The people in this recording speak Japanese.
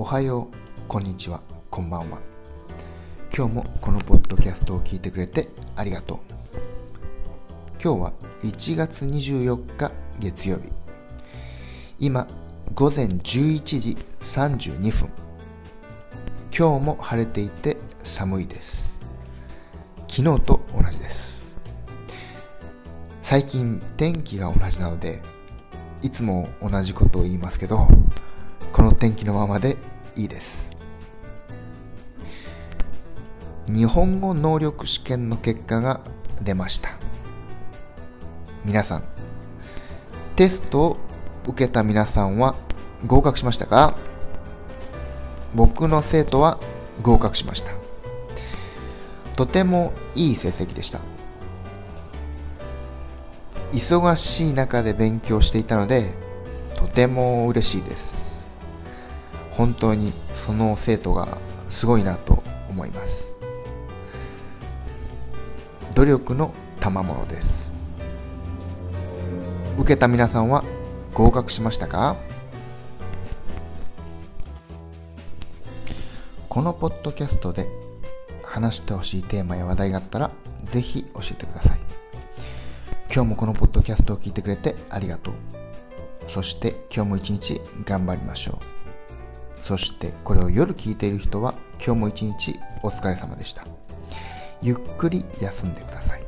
おはよう、こんにちは、こんばんは。今日もこのポッドキャストを聞いてくれてありがとう。今日は1月24日月曜日。今、午前11時32分。今日も晴れていて寒いです。昨日と同じです。最近天気が同じなので、いつも同じことを言いますけど、この天気のままでいいです。日本語能力試験の結果が出ました。皆さん、テストを受けた皆さんは合格しましたか？僕の生徒は合格しました。とてもいい成績でした。忙しい中で勉強していたので、とても嬉しいです。本当にその生徒がすごいなと思います。努力の賜物です。受けた皆さんは合格しましたか？このポッドキャストで話してほしいテーマや話題があったらぜひ教えてください。今日もこのポッドキャストを聞いてくれてありがとう。そして今日も一日頑張りましょう。そしてこれを夜聞いている人は今日も一日お疲れ様でした。ゆっくり休んでください。